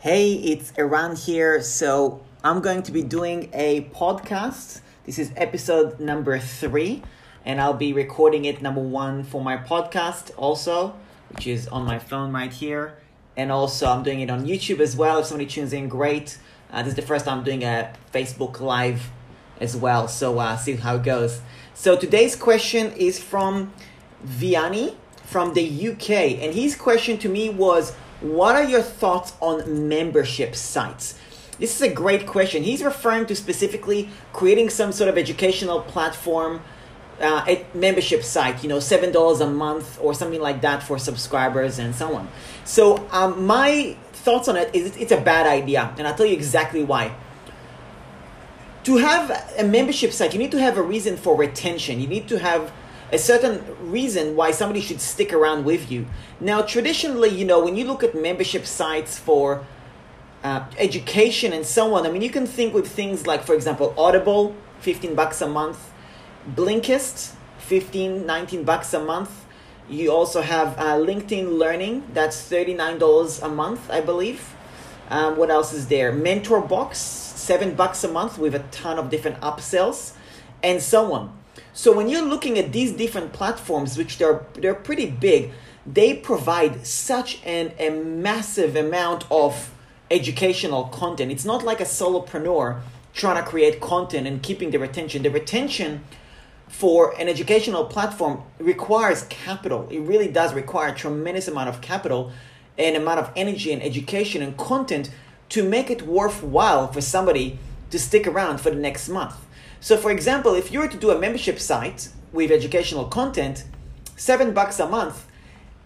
Hey, it's Eran here. So, I'm going to be doing a podcast. This is episode number three, and I'll be recording it number one for my podcast also, which is on my phone right here. And also, I'm doing it on YouTube as well. If somebody tunes in, great. Uh, this is the first time I'm doing a Facebook Live as well. So, uh, see how it goes. So, today's question is from Vianney from the UK, and his question to me was, "What are your thoughts on membership sites?" This is a great question. He's referring to specifically creating some sort of educational platform, uh, a membership site. You know, seven dollars a month or something like that for subscribers and so on. So, um, my thoughts on it is it's a bad idea, and I'll tell you exactly why to have a membership site, you need to have a reason for retention. You need to have a certain reason why somebody should stick around with you. Now, traditionally, you know, when you look at membership sites for uh, education and so on, I mean, you can think with things like, for example, Audible, 15 bucks a month, Blinkist, 15, 19 bucks a month. You also have uh, LinkedIn Learning, that's $39 a month, I believe. Um, what else is there? Mentor Box, seven bucks a month with a ton of different upsells, and so on. So when you're looking at these different platforms, which they're they're pretty big, they provide such an a massive amount of educational content. It's not like a solopreneur trying to create content and keeping the retention. The retention for an educational platform requires capital. It really does require a tremendous amount of capital and amount of energy and education and content to make it worthwhile for somebody to stick around for the next month. So, for example, if you were to do a membership site with educational content, seven bucks a month,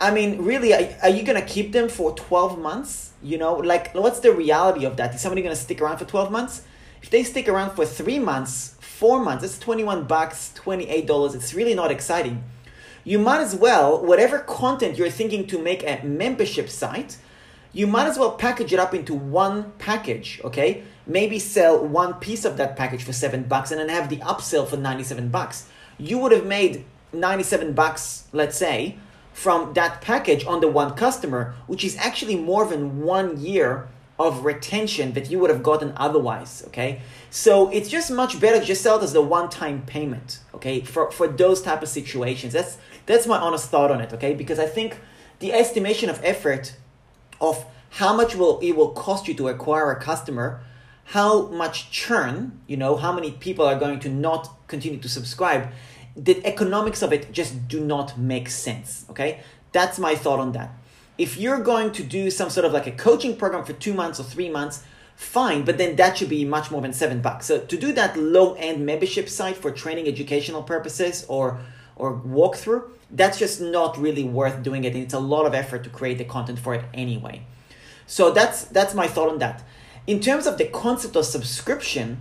I mean, really, are, are you to keep them for 12 months? You know, like, what's the reality of that? Is somebody to stick around for 12 months? If they stick around for three months, four months, it's 21 bucks, $28. It's really not exciting. You might as well, whatever content you're thinking to make a membership site, you might as well package it up into one package, okay? maybe sell one piece of that package for seven bucks and then have the upsell for 97 bucks. You would have made 97 bucks, let's say, from that package on the one customer, which is actually more than one year of retention that you would have gotten otherwise. Okay, so it's just much better to just sell it as the one-time payment. Okay, for for those type of situations. That's that's my honest thought on it. Okay, because I think the estimation of effort of how much will it will cost you to acquire a customer how much churn, you know, how many people are going to not continue to subscribe, the economics of it just do not make sense. Okay, that's my thought on that. If you're going to do some sort of like a coaching program for two months or three months, fine, but then that should be much more than seven bucks. So to do that low end membership site for training educational purposes or or walkthrough, that's just not really worth doing it. And it's a lot of effort to create the content for it anyway. So that's that's my thought on that. In terms of the concept of subscription,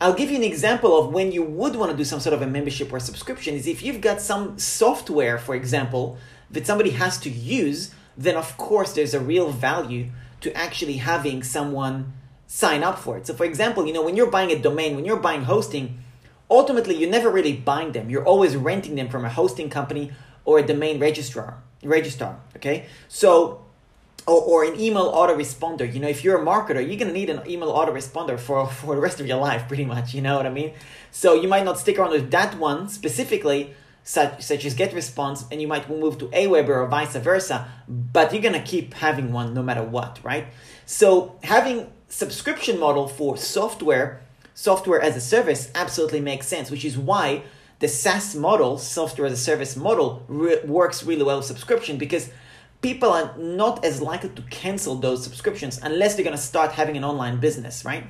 I'll give you an example of when you would want to do some sort of a membership or subscription is if you've got some software, for example, that somebody has to use, then of course there's a real value to actually having someone sign up for it. So for example, you know, when you're buying a domain, when you're buying hosting, ultimately you're never really buying them. You're always renting them from a hosting company or a domain registrar, registrar, okay? So or, or an email autoresponder. You know, if you're a marketer, you're gonna need an email autoresponder for for the rest of your life, pretty much. You know what I mean? So you might not stick around with that one specifically, such such as GetResponse, and you might move to Aweber or vice versa. But you're gonna keep having one no matter what, right? So having subscription model for software, software as a service, absolutely makes sense. Which is why the SaaS model, software as a service model, re- works really well with subscription because people are not as likely to cancel those subscriptions unless they're going to start having an online business, right?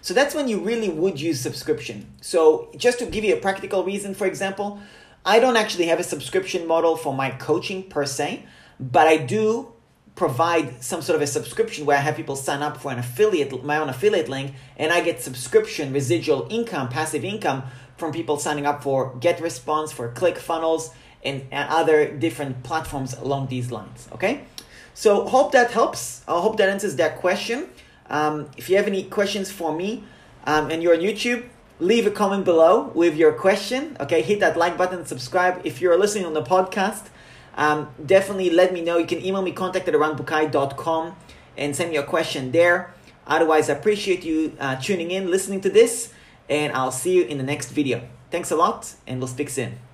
So that's when you really would use subscription. So just to give you a practical reason, for example, I don't actually have a subscription model for my coaching per se, but I do provide some sort of a subscription where I have people sign up for an affiliate, my own affiliate link, and I get subscription, residual income, passive income from people signing up for GetResponse, for ClickFunnels, and, and other different platforms along these lines. Okay, so hope that helps. I hope that answers that question. Um, if you have any questions for me um, and you're on YouTube, leave a comment below with your question. Okay, hit that like button, subscribe. If you're listening on the podcast, Um, definitely let me know. You can email me contact at eranbukai.com and send me your question there. Otherwise, I appreciate you uh, tuning in, listening to this, and I'll see you in the next video. Thanks a lot, and we'll speak soon.